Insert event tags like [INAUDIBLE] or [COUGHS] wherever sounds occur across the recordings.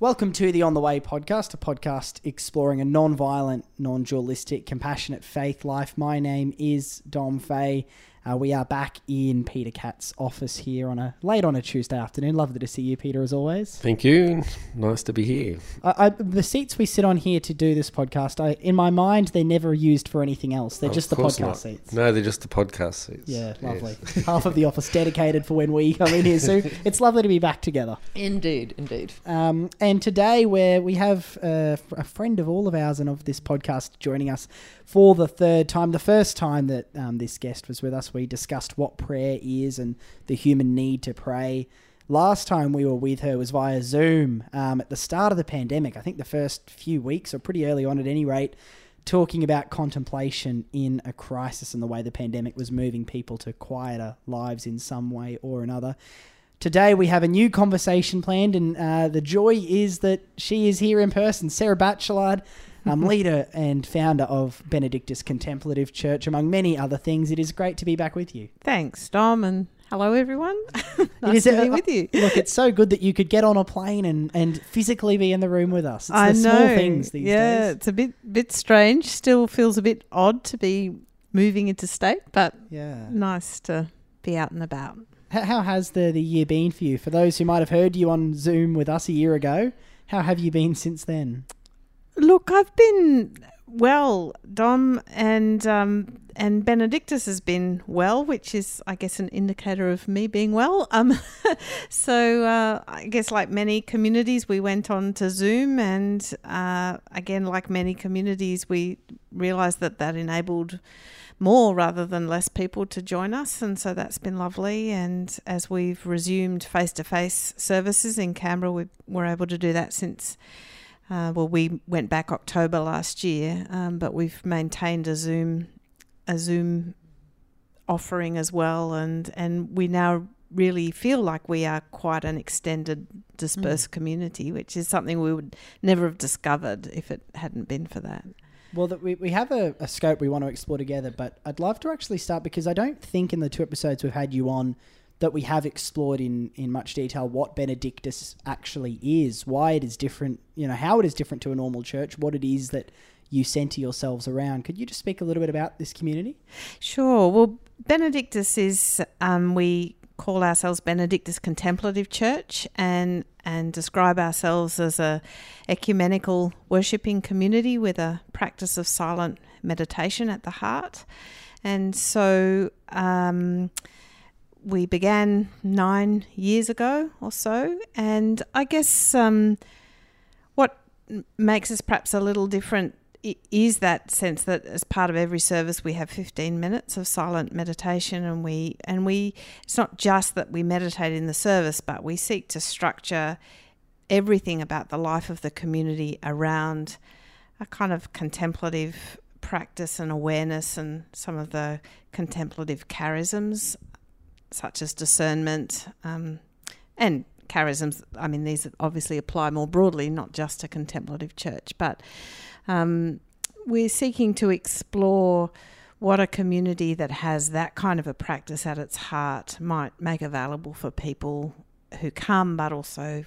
Welcome to the On the Way podcast, a podcast exploring a non violent, non dualistic, compassionate faith life. My name is Dom Fay. Uh, we are back in Peter Catt's office here on a late on a Tuesday afternoon. Lovely to see you, Peter, as always. Thank you. Nice to be here. I, I, the seats we sit on here to do this podcast, I, in my mind, they're never used for anything else. They're Of just the podcast not. seats. No, they're just the podcast seats. Yeah, Yes. lovely. Half of the office dedicated for when we come in here. So [LAUGHS] it's lovely to be back together. Indeed, indeed. Um, and today, where we have uh, a friend of all of ours and of this podcast joining us for the third time. The first time that um, this guest was with us, we discussed what prayer is and the human need to pray. Last time we were with her was via Zoom um, at the start of the pandemic. I think the first few weeks, or pretty early on at any rate, talking about contemplation in a crisis and the way the pandemic was moving people to quieter lives in some way or another. Today we have a new conversation planned, and uh, the joy is that she is here in person. Sarah Bachelard, um, [LAUGHS] leader and founder of Benedictus Contemplative Church, among many other things. It is great to be back with you. Thanks, Dom, and hello, everyone. [LAUGHS] Nice is to be with you. [LAUGHS] Look, it's so good that you could get on a plane and, and physically be in the room with us. It's I the know. small things these yeah, days. it's a bit bit strange. Still feels a bit odd to be moving into state, but Yeah. nice to be out and about. How, how has the, the year been for you? For those who might have heard you on Zoom with us a year ago, how have you been since then? Look, I've been well, Dom, and um, and Benedictus has been well, which is, I guess, an indicator of me being well. Um, [LAUGHS] so uh, I guess, like many communities, we went on to Zoom, and uh, again, like many communities, we realised that that enabled more rather than less people to join us, and so that's been lovely. And as we've resumed face-to-face services in Canberra, we were able to do that since. Uh, well, we went back October last year, um, but we've maintained a Zoom, a Zoom offering as well, and and we now really feel like we are quite an extended, dispersed community, which is something we would never have discovered if it hadn't been for that. Well, that we, we have a, a scope we want to explore together, but I'd love to actually start because I don't think in the two episodes we've had you on that we have explored in, in much detail what Benedictus actually is, why it is different, you know, how it is different to a normal church, what it is that you centre yourselves around. Could you just speak a little bit about this community? Sure. Well, Benedictus is um, we call ourselves Benedictus Contemplative Church and and describe ourselves as a ecumenical worshipping community with a practice of silent meditation at the heart. And so um, we began nine years ago or so, and I guess um, what makes us perhaps a little different is that sense that as part of every service we have 15 minutes of silent meditation and we and we it's not just that we meditate in the service but we seek to structure everything about the life of the community around a kind of contemplative practice and awareness and some of the contemplative charisms such as discernment um, and charisms i mean these obviously apply more broadly not just to contemplative church but um, we're seeking to explore what a community that has that kind of a practice at its heart might make available for people who come, but also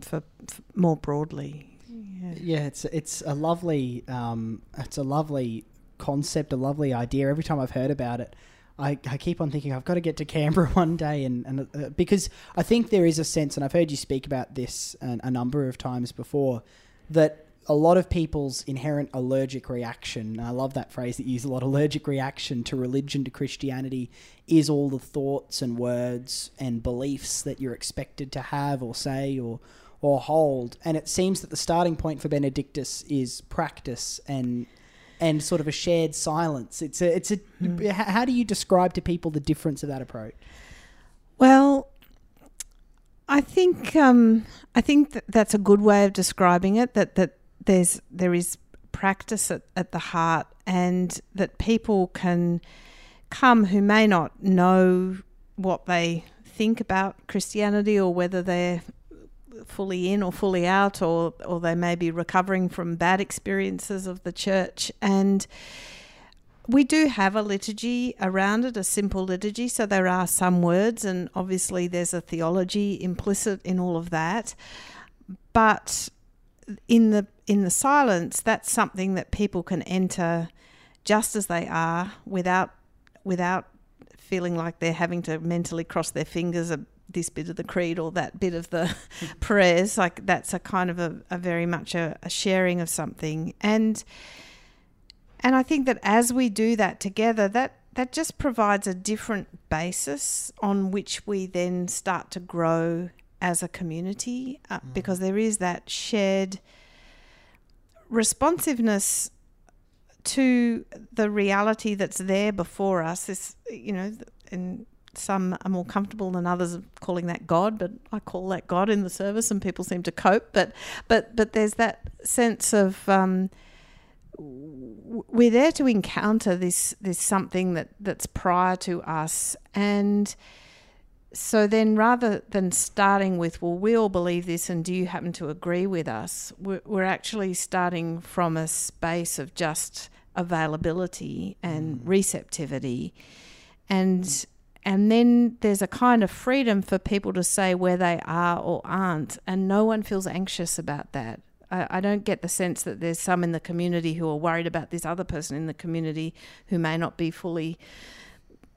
for, for more broadly. Yeah. Yeah, it's it's a lovely um, it's a lovely concept, a lovely idea. Every time I've heard about it, I, I keep on thinking I've got to get to Canberra [LAUGHS] one day, and, and uh, because I think there is a sense, and I've heard you speak about this a, a number of times before, that a lot of people's inherent allergic reaction, I love that phrase that you use a lot, allergic reaction to religion, to Christianity, is all the thoughts and words and beliefs that you're expected to have or say or or hold. And it seems that the starting point for Benedictus is practice and and sort of a shared silence. It's a it's a h- how do you describe to people the difference of that approach? Well, I think um, I think that that's a good way of describing it. That that there's there is practice at, at the heart, and that people can come who may not know what they think about Christianity or whether they're fully in or fully out, or or they may be recovering from bad experiences of the church and we do have a liturgy around it, a simple liturgy. So there are some words, and obviously there's a theology implicit in all of that. but in the in the silence, that's something that people can enter just as they are without without feeling like they're having to mentally cross their fingers this bit of the creed or that bit of the [LAUGHS] prayers like that's a kind of a, a very much a, a sharing of something and and I think that as we do that together that that just provides a different basis on which we then start to grow as a community uh, Mm. because there is that shared responsiveness to the reality that's there before us this you know and some are more comfortable than others of calling that god but i call that god in the service and people seem to cope. But but but there's that sense of um, we're there to encounter this this something that that's prior to us. And so then rather than starting with well we all believe this and do you happen to agree with us? We're, we're actually starting from a space of just availability and receptivity. And and then there's a kind of freedom for people to say where they are or aren't and no one feels anxious about that I, I don't get the sense that there's some in the community who are worried about this other person in the community who may not be fully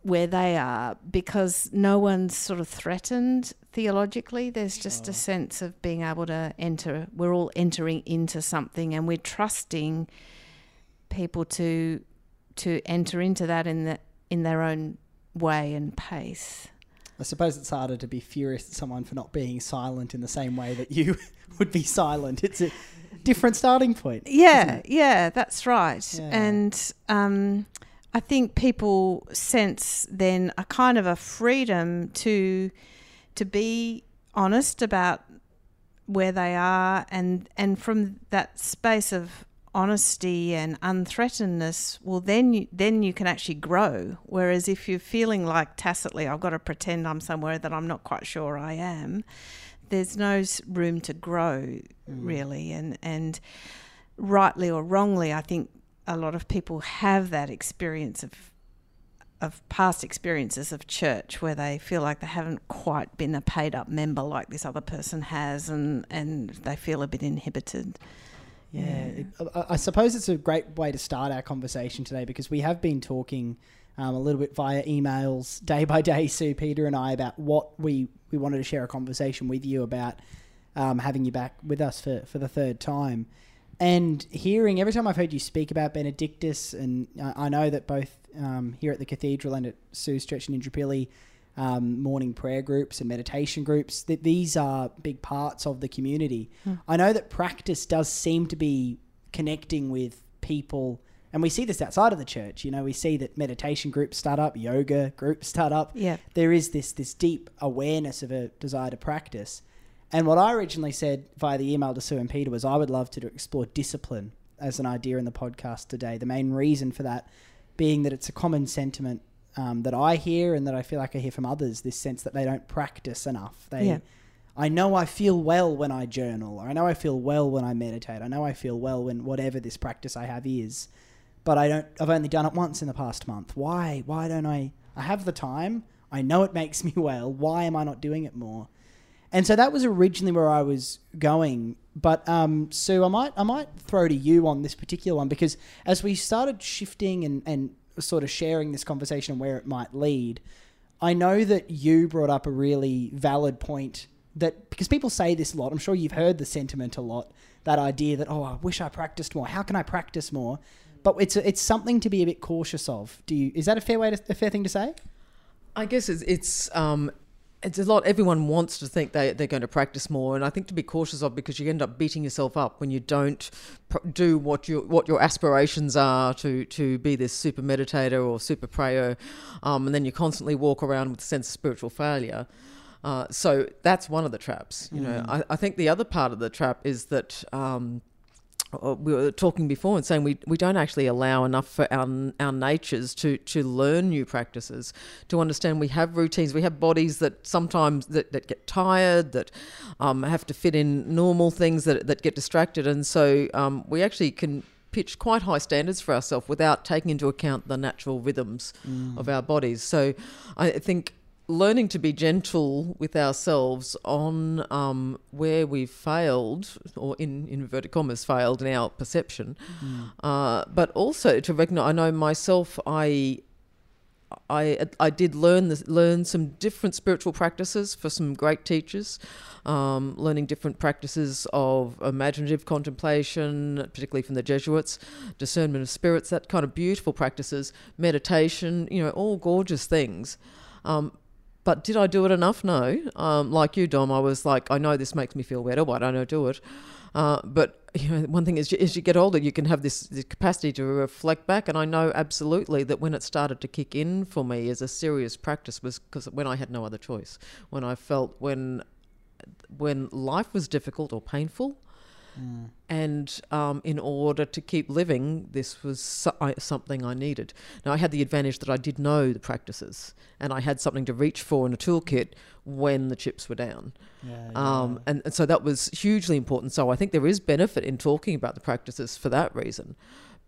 where they are because no one's sort of threatened theologically. There's just a sense of being able to enter. We're all entering into something, and we're trusting people to to enter into that in the in their own way and pace. I suppose it's harder to be furious at someone for not being silent in the same way that you [LAUGHS] would be silent. It's a different starting point. Yeah, yeah, that's right. Yeah. And um, I think people sense then a kind of a freedom to to be honest about where they are, and and from that space of honesty and unthreatenedness, well, then you then you can actually grow. Whereas if you're feeling like tacitly, I've got to pretend I'm somewhere that I'm not quite sure I am. There's no room to grow, mm. really, and and rightly or wrongly, I think a lot of people have that experience of of past experiences of church where they feel like they haven't quite been a paid up member like this other person has and and they feel a bit inhibited. Yeah, it- I, suppose it's a great way to start our conversation today because we have been talking um, a little bit via emails day by day, [LAUGHS] Sue, Peter, and I, about what we, we wanted to share a conversation with you about um, having you back with us for, for the third time. And hearing every time I've heard you speak about Benedictus, and I I know that both um, here at the cathedral and at Sue's Church in Indooroopilly, um, morning prayer groups and meditation groups, that these are big parts of the community. I know that practice does seem to be connecting with people, and we see this outside of the church. You know, we see that meditation groups start up, yoga groups start up. Yeah. There is this this deep awareness of a desire to practice. And what I originally said via the email to Sue and Peter was I would love to explore discipline as an idea in the podcast today. The main reason for that being that it's a common sentiment um, that I hear and that I feel like I hear from others this sense that they don't practice enough. They, Yeah. I know I feel well when I journal, or I know I feel well when I meditate. I know I feel well when whatever this practice I have is, but I don't. I've only done it once in the past month. Why? Why don't I? I have the time. I know it makes [LAUGHS] me well. Why am I not doing it more? And so that was originally where I was going. But um, Sue, I might I might throw to you on this particular one because as we started shifting and, and sort of sharing this conversation and where it might lead, I know that you brought up a really valid point that because people say this a lot, I'm sure you've heard the sentiment a lot, that idea that, oh, I wish I practiced more. How can I practice more? But it's it's something to be a bit cautious of. Do you is that a fair way to, a fair thing to say? I guess it's it's um, it's a lot. Everyone wants to think they they're going to practice more, and I think to be cautious of because you end up beating yourself up when you don't pr- do what your what your aspirations are to to be this super meditator or super prayer, um, and then you constantly walk around with a sense of spiritual failure. Uh, so that's one of the traps. You know, I, I think the other part of the trap is that. Um, we were talking before and saying we, we don't actually allow enough for our, our natures to, to learn new practices, to understand we have routines, we have bodies that sometimes that, that get tired, that um, have to fit in normal things that, that get distracted. And so um, we actually can pitch quite high standards for ourselves without taking into account the natural rhythms of our bodies. So I think learning to be gentle with ourselves on um, where we've failed, or in inverted commas, failed in our perception, uh, but also to recognize. I know myself. I I I did learn this, learn some different spiritual practices for some great teachers, um, learning different practices of imaginative contemplation, particularly from the Jesuits, discernment of spirits, that kind of beautiful practices, meditation, you know, all gorgeous things. Um, but did I do it enough? No. Um, like you, Dom, I was like, I know this makes me feel better. Why don't I do it? Uh, but you know, one thing is, as you get older, you can have this, this capacity to reflect back. And I know absolutely that when it started to kick in for me as a serious practice was because when I had no other choice, when I felt when when life was difficult or painful, and um, in order to keep living, this was so- I, something I needed. Now, I had the advantage that I did know the practices, and I had something to reach for in a toolkit when the chips were down. Yeah, Um, and, and so that was hugely important. So I think there is benefit in talking about the practices for that reason.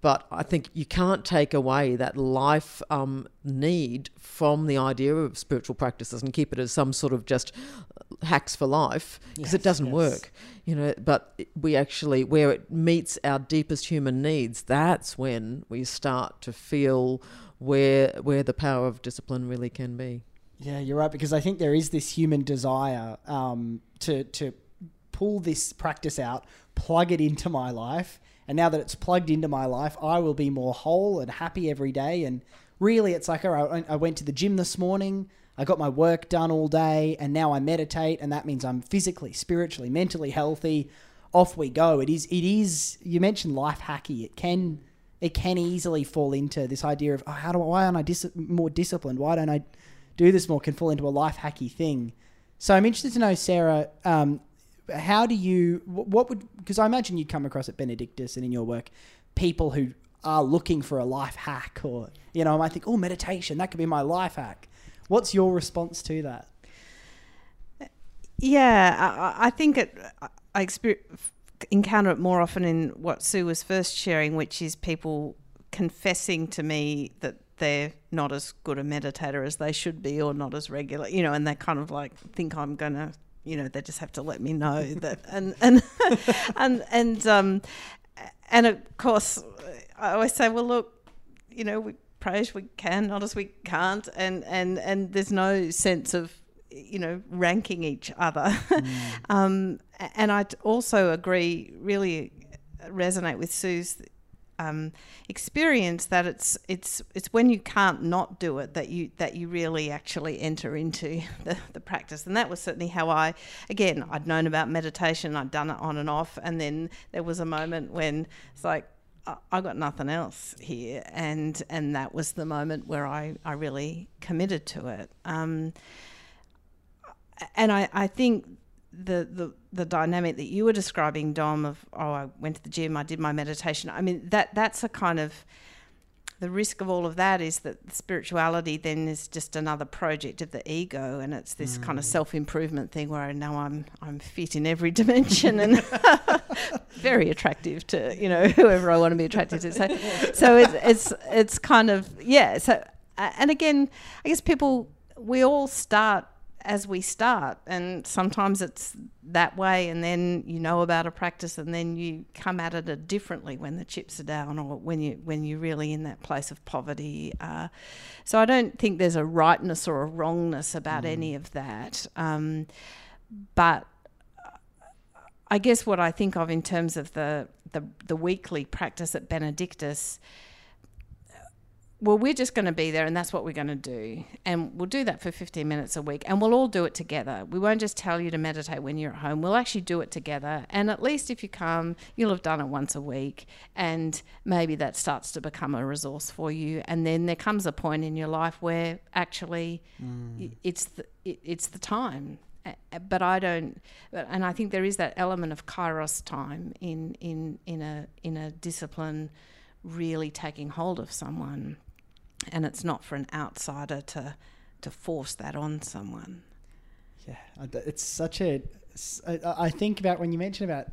But I think you can't take away that life um, need from the idea of spiritual practices and keep it as some sort of just hacks for life because Yes, it doesn't yes. work. You know, but we actually where it meets our deepest human needs, that's when we start to feel where where the power of discipline really can be. Yeah, you're right because I think there is this human desire um, to to pull this practice out, plug it into my life, and now that it's plugged into my life, I will be more whole and happy every day. And really, it's like all right, I went to the gym this morning. I got my work done all day, and now I meditate, and that means I'm physically, spiritually, mentally healthy. Off we go. It is. It is. You mentioned life hacky. It can. It can easily fall into this idea of oh, how do I, why aren't I dis- more disciplined? Why don't I do this more? Can fall into a life hacky thing. So I'm interested to know, Sarah, um, how do you? What would? Because I imagine you'd come across at Benedictus and in your work, people who are looking for a life hack, or you know, I might think, oh, meditation, that could be my life hack. What's your response to that? Yeah, I- I, think it. I encounter it more often in what Sue was first sharing, which is people confessing to me that they're not as good a meditator as they should be, or not as regular, you know, and they kind of like think I'm gonna, you know, they just have to let me know that, and and [LAUGHS] and and um, and of course, I always say, well, look, you know, we pray as we can, not as we can't, and and and there's no sense of you know ranking each other. [LAUGHS] um, and I also agree, really resonate with Sue's um, experience that it's it's it's when you can't not do it that you that you really actually enter into [LAUGHS] the, the practice. And that was certainly how I again I'd known about meditation I'd done it on and off and then there was a moment when it's like I- got nothing else here and and that was the moment where I, I really committed to it. Um, and I, I think the, the the dynamic that you were describing, Dom, of oh, I went to the gym, I did my meditation. I mean, that that's a kind of the risk of all of that is that spirituality then is just another project of the ego, and it's this kind of self improvement thing where I know I'm I'm fit in every [LAUGHS] dimension and [LAUGHS] very attractive to you know [LAUGHS] whoever I want to be attracted to. So so it's it's it's kind of yeah. So uh, and again, I guess people we all start as we start and sometimes it's that way and then you know about a practice and then you come at it differently when the chips are down or when you when you're really in that place of poverty uh, so I don't think there's a rightness or a wrongness about any of that um, but I guess what I think of in terms of the the, the weekly practice at Benedictus well, we're just going to be there and that's what we're going to do. And we'll do that for 15 minutes a week and we'll all do it together. We won't just tell you to meditate when you're at home. We'll actually do it together. And at least if you come, you'll have done it once a week and maybe that starts to become a resource for you. And then there comes a point in your life where actually mm. y- it's the, it, it's the time. But I don't, and I think there is that element of kairos time in, in, in, a, in a discipline really taking hold of someone and it's not for an outsider to to force that on someone. Yeah, it's such a. I think about when you mention about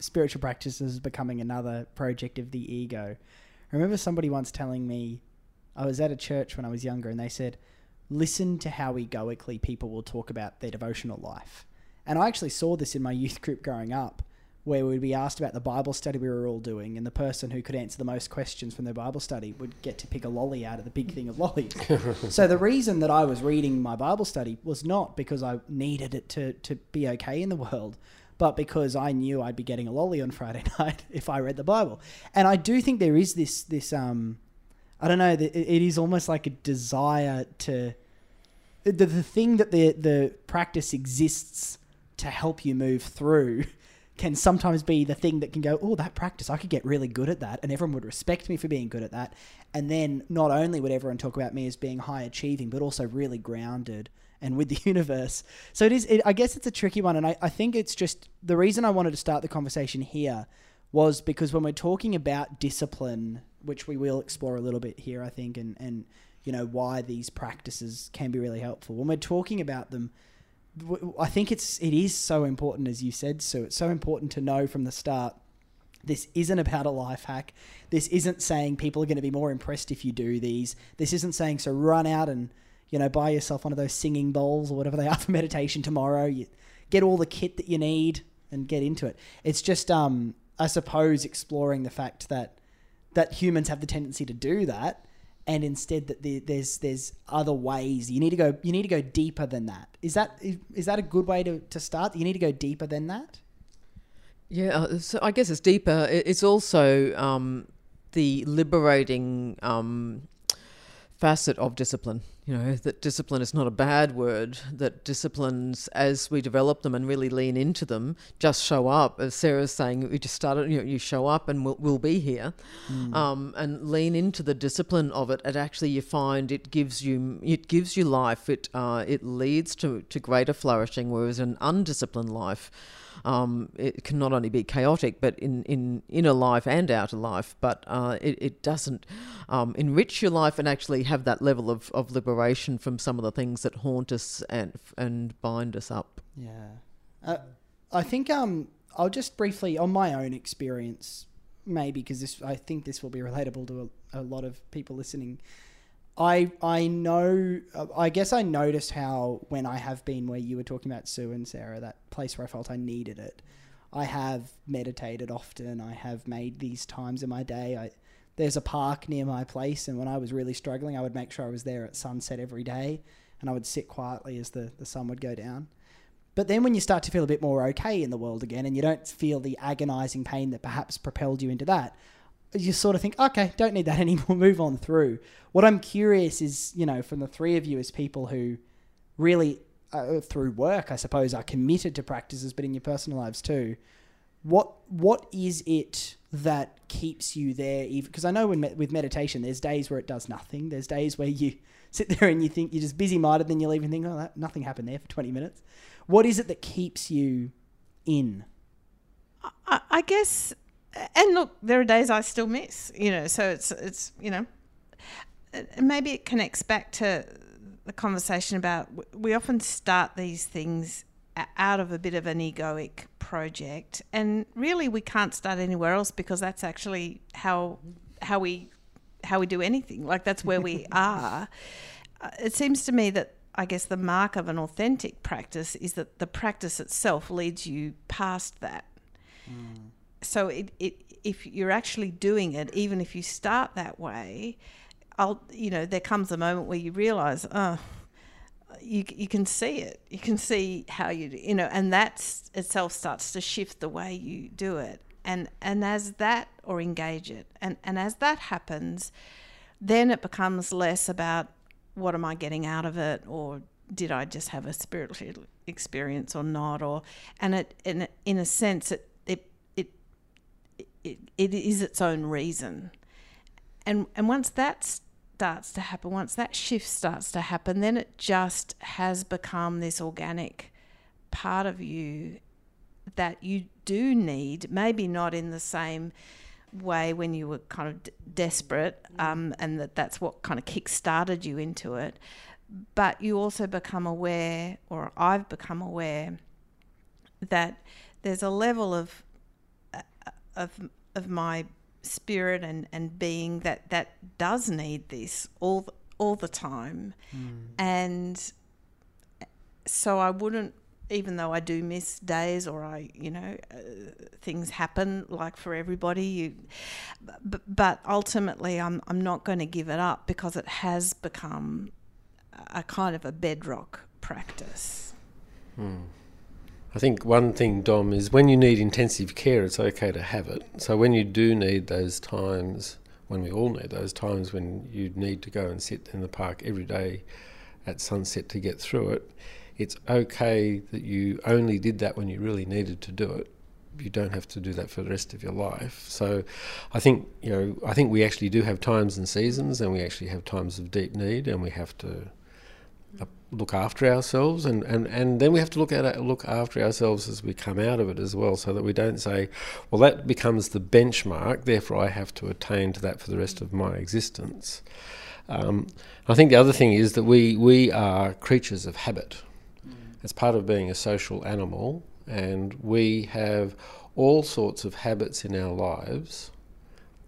spiritual practices becoming another project of the ego. I remember somebody once telling me, I was at a church when I was younger, and they said, listen to how egoically people will talk about their devotional life. And I actually saw this in my youth group growing up, where we'd be asked about the Bible study we were all doing, and the person who could answer the most questions from their Bible study would get to pick a lolly out of the big thing of lollies. [LAUGHS] so the reason that I was reading my Bible study was not because I needed it to, to be okay in the world, but because I knew I'd be getting a lolly on Friday [LAUGHS] night if I read the Bible. And I do think there is this this um, I don't know, it, it is almost like a desire to the, the thing that the the practice exists to help you move through can sometimes be the thing that can go, oh, that practice, I could get really good at that, and everyone would respect me for being good at that. And then not only would everyone talk about me as being high achieving, but also really grounded and with the [LAUGHS] universe. So it is, it, I guess it's a tricky one. And I, I think it's just the reason I wanted to start the conversation here was because when we're talking about discipline, which we will explore a little bit here, I think, and, and you know, why these practices can be really helpful. When we're talking about them, I think it's it is so important, as you said, so it's so important to know from the start. This isn't about a life hack. This isn't saying people are going to be more impressed if you do these. This isn't saying so run out and you know buy yourself one of those singing bowls or whatever they are [LAUGHS] for meditation tomorrow. You get all the kit that you need and get into it. It's just um I suppose exploring the fact that that humans have the tendency to do that and instead that the, there's there's other ways. You need to go you need to go deeper than that. Is that is, is that a good way to, to start? You need to go deeper than that? Yeah, uh, so I guess it's deeper. It's also um, the liberating um, facet of discipline. You know, that discipline is not a bad word, that disciplines, as we develop them and really lean into them, just show up. As Sarah's saying, we just started, you know, you show up and we'll, we'll be here. Um, and lean into the discipline of it. And actually, you find it gives you, it gives you life. It, uh, it leads to, to greater flourishing, whereas an undisciplined life, um, it can not only be chaotic, but in, in inner life and outer life, but uh, it, it doesn't um, enrich your life and actually have that level of, of liberation from some of the things that haunt us and, and bind us up. Yeah. Uh, I think um, I'll just briefly, on my own experience, maybe because I think this will be relatable to a, a lot of people listening. I I know. uh, I guess I noticed how when I have been where you were talking about Sue and Sarah, that place where I felt I needed it. I have meditated often. I have made these times in my day. I there's a park near my place, and when I was really struggling, I would make sure I was there at sunset every day, and I would sit quietly as the, the sun would go down. But then when you start to feel a bit more okay in the world again, and you don't feel the agonizing pain that perhaps propelled you into that, you sort of think, okay, don't need that [LAUGHS] anymore, move on through. What I'm curious is, you know, from the three of you as people who really, uh, through work, I suppose, are committed to practices, but in your personal lives too, what what is it that keeps you there? Because I know when with meditation, there's days where it does nothing. There's days where you [LAUGHS] sit there and you think you're just busy minded, then you leave and think, oh, that, nothing happened there for 20 minutes. What is it that keeps you in? I, I guess, and look, there are days I still miss. You know, so it's it's you know, maybe it connects back to the conversation about we often start these things out of a bit of an egoic project, and really we can't start anywhere else because that's actually how how we how we do anything. Like that's where we [LAUGHS] are. Uh, It seems to me that I guess the mark of an authentic practice is that the practice itself leads you past that. So it, it if you're actually doing it, even if you start that way, I'll you know there comes a moment where you realize, oh, you you can see it. You can see how you you know, and that itself starts to shift the way you do it. And and as that or engage it, and and as that happens, then it becomes less about what am I getting out of it or did I just have a spiritual experience or not or and it in in a sense it it, it is its own reason. And and once that starts to happen once that shift starts to happen then it just has become this organic part of you that you do need maybe not in the same way when you were kind of d- desperate um, and that that's what kind of kick started you into it but you also become aware or i've become aware that there's a level of of of my spirit and, and being that that does need this all the, all the time, and so I wouldn't. Even though I do miss days, or I, you know, uh, things happen like for everybody. You, but, but ultimately, I'm I'm not going to give it up because it has become a kind of a bedrock practice. I think one thing, Dom, is when you need intensive care, it's okay to have it. So when you do need those times, when we all need those times when you need to go and sit in the park every day at sunset to get through it, it's okay that you only did that when you really needed to do it. You don't have to do that for the rest of your life. So I think, you know, I think we actually do have times and seasons and we actually have times of deep need and we have to look after ourselves and, and, and then we have to look at look after ourselves as we come out of it as well so that we don't say well that becomes the benchmark therefore I have to attain to that for the rest of my existence. Um, I think the other thing is that we we are creatures of habit. It's part of being a social animal and we have all sorts of habits in our lives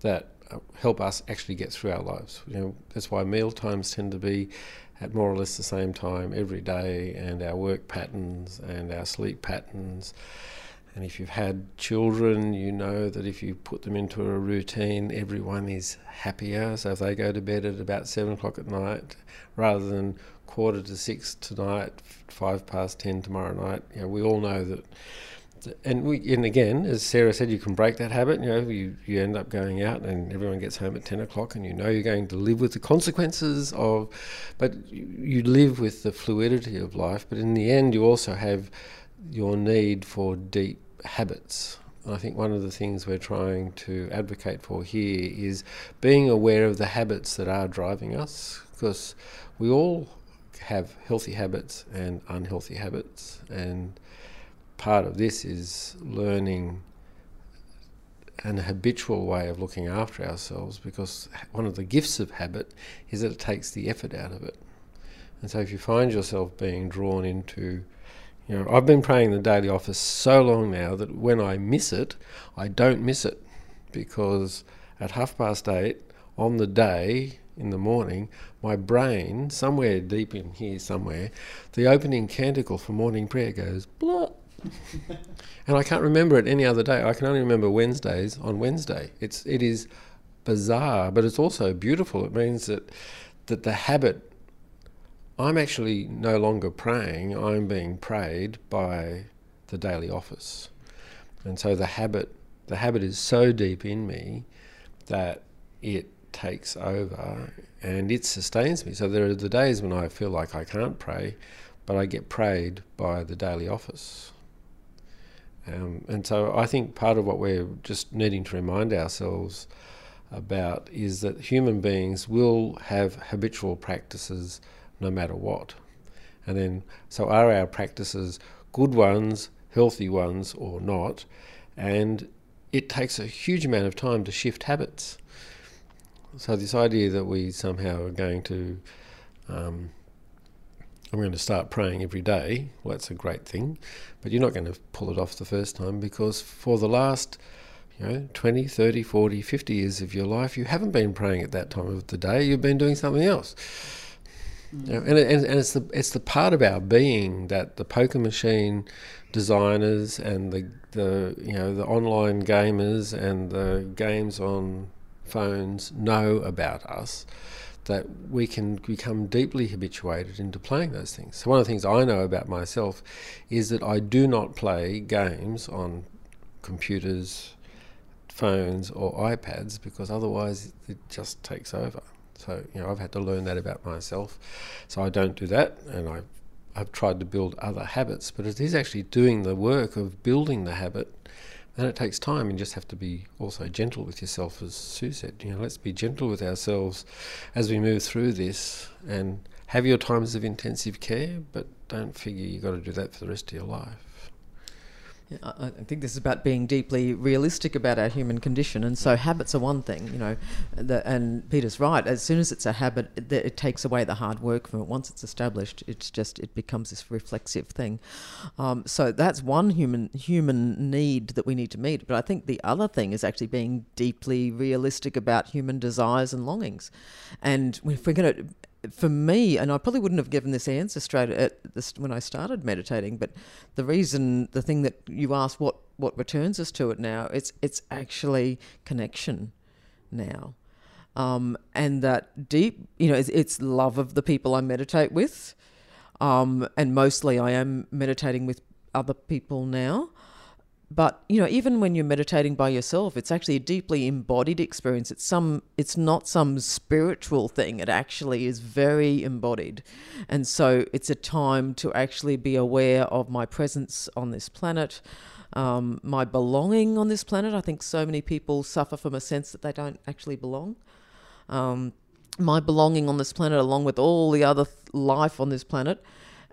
that uh, help us actually get through our lives. You know, that's why meal times tend to be at more or less the same time every day, and our work patterns and our sleep patterns. And if you've had children, you know that if you put them into a routine, everyone is happier. So if they go to bed at about seven o'clock at night, rather than quarter to six tonight, five past ten tomorrow night, you know, we all know that and we and again, as Sarah said, you can break that habit. You know, you, you end up going out and everyone gets home at ten o'clock, and you know you're going to live with the consequences of, but you, live with the fluidity of life. But in the end, you also have your need for deep habits. And I think one of the things we're trying to advocate for here is being aware of the habits that are driving us, because we all have healthy habits and unhealthy habits, and part of this is learning an habitual way of looking after ourselves because one of the gifts of habit is that it takes the effort out of it. And so if you find yourself being drawn into, you know, I've been praying the daily office so long now that when I miss it, I don't miss it because at half past eight on the day in the morning, my brain, somewhere deep in here somewhere, the opening canticle for morning prayer goes, blah, [LAUGHS] and I can't remember it any other day. I can only remember Wednesdays on Wednesday. It's it is bizarre, but it's also beautiful. It means that that the habit I'm actually no longer praying, I'm being prayed by the daily office. And so the habit the habit is so deep in me that it takes over and it sustains me. So there are the days when I feel like I can't pray, but I get prayed by the daily office. Um, and so I think part of what we're just needing to remind ourselves about is that human beings will have habitual practices no matter what. And then, so are our practices good ones, healthy ones, or not? And it takes a huge amount of time to shift habits. So, this idea that we somehow are going to um, I'm going to start praying every day. Well, that's a great thing, but you're not going to pull it off the first time because for the last you know 20 30 40 50 years of your life you haven't been praying at that time of the day. You've been doing something else. You know, and, and, and it's the it's the part of our being that the poker machine designers and the the you know the online gamers and the games on phones know about us that we can become deeply habituated into playing those things. So, one of the things I know about myself is that I do not play games on computers, phones, or iPads because otherwise it just takes over. So, you know, I've had to learn that about myself. So, I don't do that, and I I've tried to build other habits, but it is actually doing the work of building the habit and it takes time. You just have to be also gentle with yourself, as Sue said. You know, let's be gentle with ourselves as we move through this, and have your times of intensive care, but don't figure you've got to do that for the rest of your life. I, think this is about being deeply realistic about our human condition, and so habits are one thing, you know. The, and Peter's right. As soon as it's a habit, it, it, takes away the hard work from it. Once it's established, it's just it becomes this reflexive thing. Um, so that's one human human need that we need to meet. But I think the other thing is actually being deeply realistic about human desires and longings. And if we're going to for me, and I probably wouldn't have given this answer straight at this when I started meditating, but the reason, the thing that you asked, what what returns us to it now, it's it's actually connection now. Um, and that deep, you know, it's, it's, love of the people I meditate with. Um, and mostly I am meditating with other people now. But you know, even when you're meditating by yourself, it's actually a deeply embodied experience. It's some, it's not some spiritual thing. It actually is very embodied, and so it's a time to actually be aware of my presence on this planet, um, my belonging on this planet. I think so many people suffer from a sense that they don't actually belong. Um, my belonging on this planet, along with all the other th- life on this planet,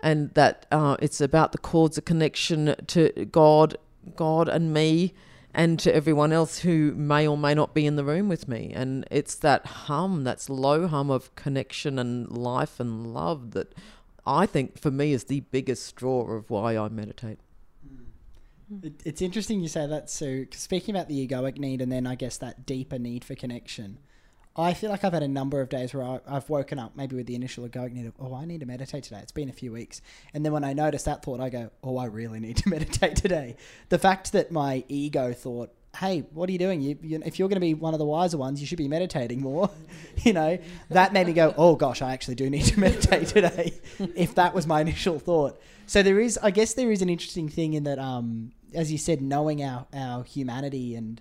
and that uh, it's about the cords of connection to God, God and me, and to everyone else who may or may not be in the room with me. And it's that hum, that's low hum of connection and life and love that I think for me is the biggest straw of why I meditate. Hmm. It, it's interesting you say that, Sue. Speaking about the egoic need and then I guess that deeper need for connection. I feel like I've had a number of days where I, have woken up maybe with the initial of, oh, I need to meditate today. It's been a few weeks. And then when I notice that thought, I go, oh, I really need to [LAUGHS] meditate today. The fact that my ego thought, hey, what are you doing? You, you, if you're going to be one of the wiser ones, you should be meditating more. [LAUGHS] you know, that made me go, oh gosh, I actually do need to [LAUGHS] meditate today. if that was my initial thought. So there is, I guess, there is an interesting thing in that, um, as you said, knowing our our humanity and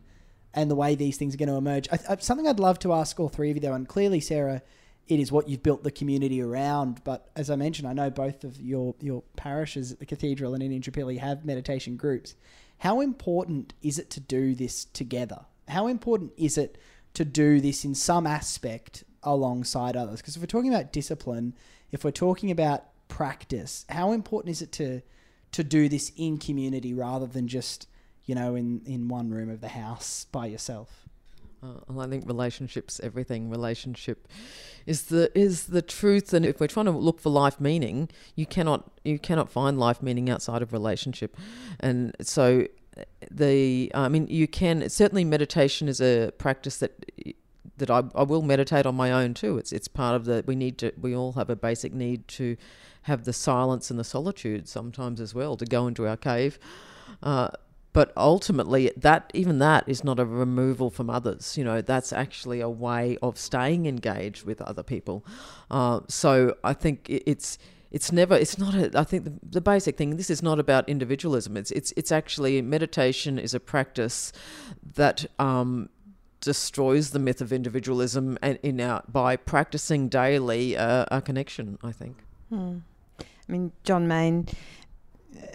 and the way these things are going to emerge. I, I, something I'd love to ask all three of you though, and clearly, Sarah, it is what you've built the community around. But as I mentioned, I know both of your your parishes at the cathedral and in Indooroopilly have meditation groups. How important is it to do this together? How important is it to do this in some aspect alongside others? Because if we're talking about discipline, if we're talking about practice, how important is it to to do this in community rather than just you know, in, in one room of the house by yourself. Uh, well, I think relationships, everything. Relationship is the is the truth, and if we're trying to look for life meaning, you cannot you cannot find life meaning outside of relationship, and so the I mean you can certainly meditation is a practice that that I, I will meditate on my own too. It's it's part of the we need to we all have a basic need to have the silence and the solitude sometimes as well to go into our cave. Uh, but ultimately that even that is not a removal from others you know that's actually a way of staying engaged with other people. Uh, so i think it's it's never it's not a, I think the, the basic thing this is not about individualism. It's it's it's actually meditation is a practice that um, destroys the myth of individualism and in our by practicing daily uh, a connection i think. Hmm. i mean john main uh,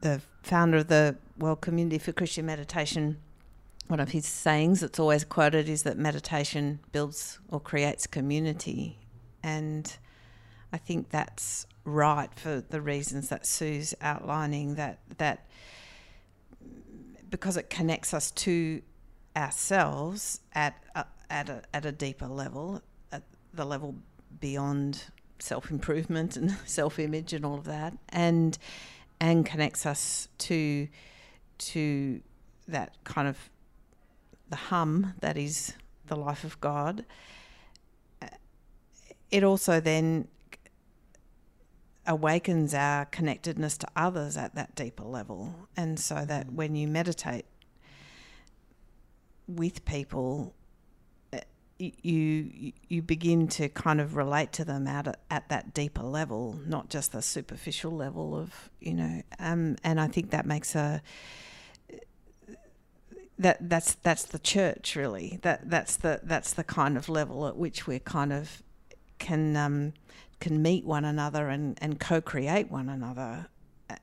the founder of the World Community for Christian Meditation, one of his sayings that's always quoted is that meditation builds or creates community. And I think that's right for the reasons that Sue's outlining that that because it connects us to ourselves at a, at a, at a deeper level, at the level beyond self improvement and [LAUGHS] self image and all of that, and and connects us to to that kind of the hum that is the life of God. It also then awakens our connectedness to others at that deeper level. And so that mm. when you meditate with people, you you begin to kind of relate to them at at that deeper level, not just the superficial level of you know. Um, and I think that makes a that that's that's the church really. That that's the that's the kind of level at which we're kind of can um, can meet one another and, and co-create one another. Uh,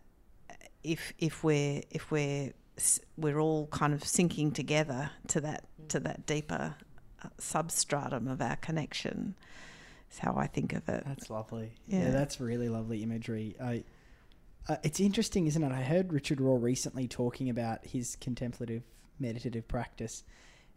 if if we're if we're we're all kind of sinking together to that to that deeper substratum of our connection. Is how I think of it. That's lovely. Yeah, yeah that's really lovely imagery. I, uh, it's interesting, isn't it? I heard Richard Rohr recently talking about his contemplative meditative practice,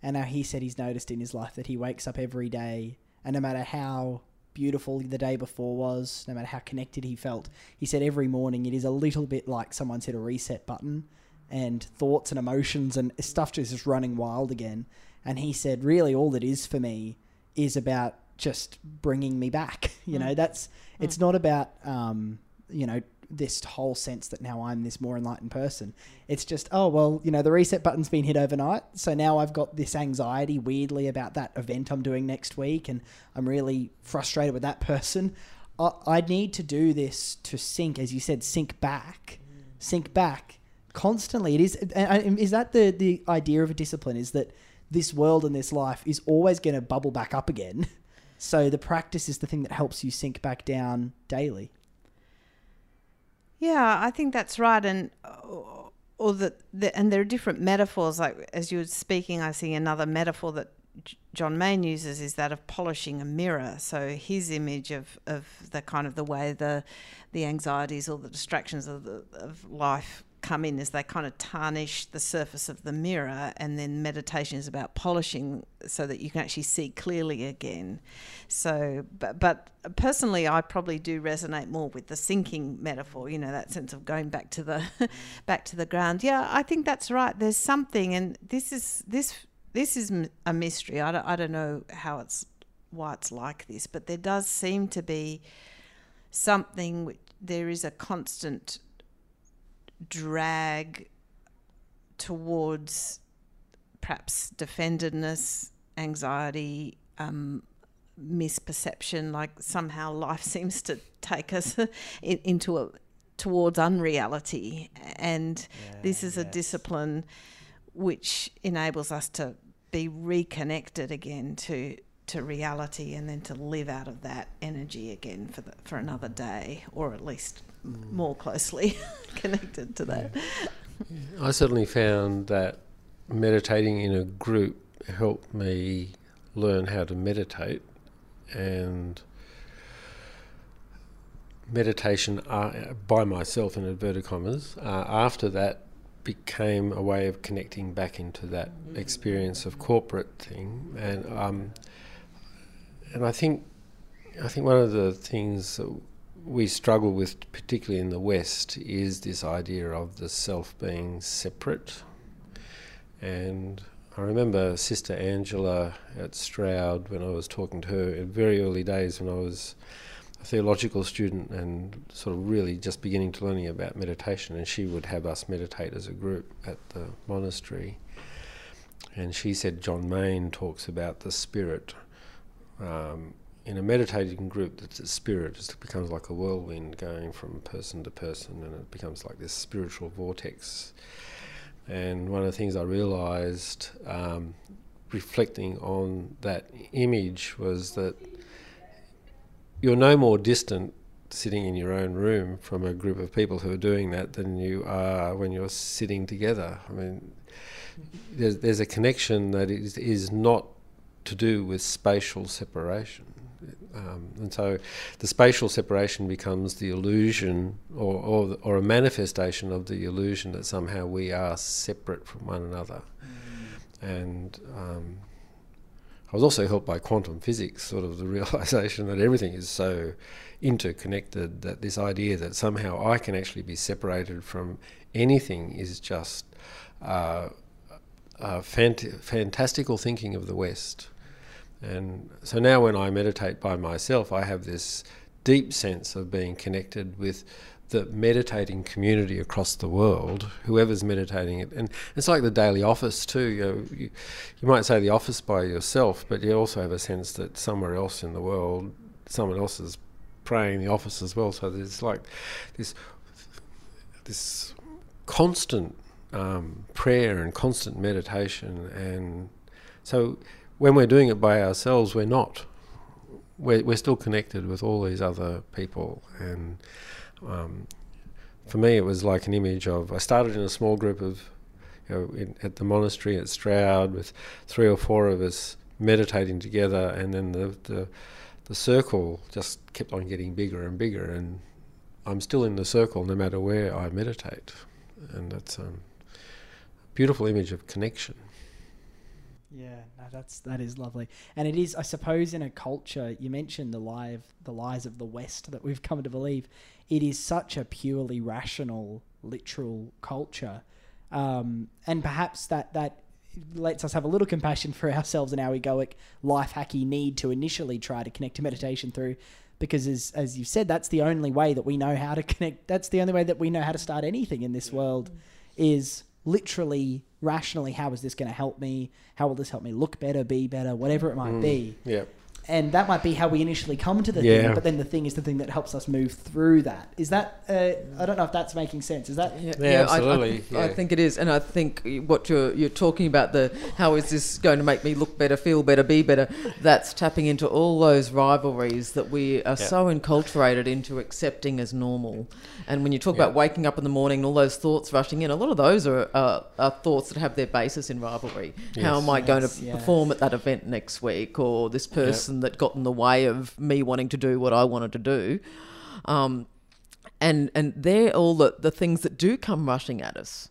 and how he said he's noticed in his life that he wakes up every day, and no matter how beautiful the day before was, no matter how connected he felt, he said every morning it is a little bit like someone's hit a reset button, and thoughts and emotions and stuff just is running wild again. And he said, really, all that is for me is about just bringing me back. [LAUGHS] You Mm. know, that's it's not about um, you know this whole sense that now I'm this more enlightened person. It's just oh well, you know, the reset button's been hit overnight, so now I've got this anxiety weirdly about that event I'm doing next week, and I'm really frustrated with that person. I, I need to do this to sink, as you said, sink back, sink back constantly. It is, is that the the idea of a discipline? Is that this world and this life is always going to bubble back up again. [LAUGHS] So the practice is the thing that helps you sink back down daily. Yeah, I think that's right, and uh, or the, the and there are different metaphors. Like as you were speaking, I see another metaphor that John Main uses is that of polishing a mirror. So his image of, of the kind of the way the the anxieties or the distractions of the, of life come in is they kind of tarnish the surface of the mirror, and then meditation is about polishing so that you can actually see clearly again. So, but, but personally, I probably do resonate more with the sinking metaphor. You know, that sense of going back to the [LAUGHS] back to the ground. Yeah, I think that's right. There's something, and this is this this is a mystery. I don't, I don't know how it's why it's like this, but there does seem to be something. Which, there is a constant drag towards perhaps defendedness, anxiety, um, misperception. Like somehow life [LAUGHS] seems to take us [LAUGHS] in, into a towards unreality, and this is a discipline which enables us to be reconnected again to to reality and then to live out of that energy again for the, for another day or at least Mm. more closely [LAUGHS] connected to that. I certainly found that meditating in a group helped me learn how to meditate and meditation uh, by myself in inverted commas uh, after that became a way of connecting back into that experience of corporate thing and um, and I think I think one of the things that we struggle with, particularly in the West, is this idea of the self being separate. And I remember Sister Angela at Stroud when I was talking to her in very early days when I was a theological student and sort of really just beginning to learning about meditation, and she would have us meditate as a group at the monastery. And she said John Main talks about the spirit. Um, in a meditating group, that the spirit just becomes like a whirlwind going from person to person, and it becomes like this spiritual vortex. And one of the things I realised, um, reflecting on that image, was that you're no more distant sitting in your own room from a group of people who are doing that than you are when you're sitting together. I mean, there's, there's a connection that is, is not to do with spatial separation. Um, and so the spatial separation becomes the illusion or, or, or a manifestation of the illusion that somehow we are separate from one another. And um, I was also helped by quantum physics, sort of the [LAUGHS] realization that everything is so interconnected that this idea that somehow I can actually be separated from anything is just uh, uh, fant- fantastical thinking of the West. And so now when I meditate by myself, I have this deep sense of being connected with the meditating community across the world, whoever's meditating it. And it's like the daily office too. You, know, you, you might say the office by yourself, but you also have a sense that somewhere else in the world, someone else is praying the office as well. So there's like this this constant um, prayer and constant meditation, and so when we're doing it by ourselves, we're not. We're, we're still connected with all these other people. And um, for me, it was like an image of I started in a small group of, you know, in, at the monastery at Stroud with three or four of us meditating together, and then the, the, the circle just kept on getting bigger and bigger. And I'm still in the circle no matter where I meditate. And that's um, a beautiful image of connection. Yeah, no, that's that is lovely, and it is, I suppose, in a culture. You mentioned the lie of the lies of the West that we've come to believe. It is such a purely rational, literal culture, um, and perhaps that that lets us have a little compassion for ourselves and our egoic life hacky need to initially try to connect to meditation through because as as you said that's the only way that we know how to [LAUGHS] connect that's the only way that we know how to start anything in this world is literally rationally how is this going to help me how will this help me look better be better whatever it might Mm. be Yeah. And that might be how we initially come to the Yeah. thing but then the thing is the thing that helps us move through that is that uh, i don't know if that's making sense is that Yeah, Yeah, I- I, absolutely, I, think it is, and I think what you're you're talking about the how is this going to make me look better, feel better, be better? That's tapping into all those rivalries that we are Yeah. so enculturated into accepting as normal. And when you talk Yeah. about waking up in the morning and all those thoughts rushing in, a lot of those are uh, are thoughts that have their basis in rivalry. How am I going to yeah. perform at that event next week, or this person that got in the way of me wanting to do what I wanted to do? Um, and and they're all the, the things that do come rushing at us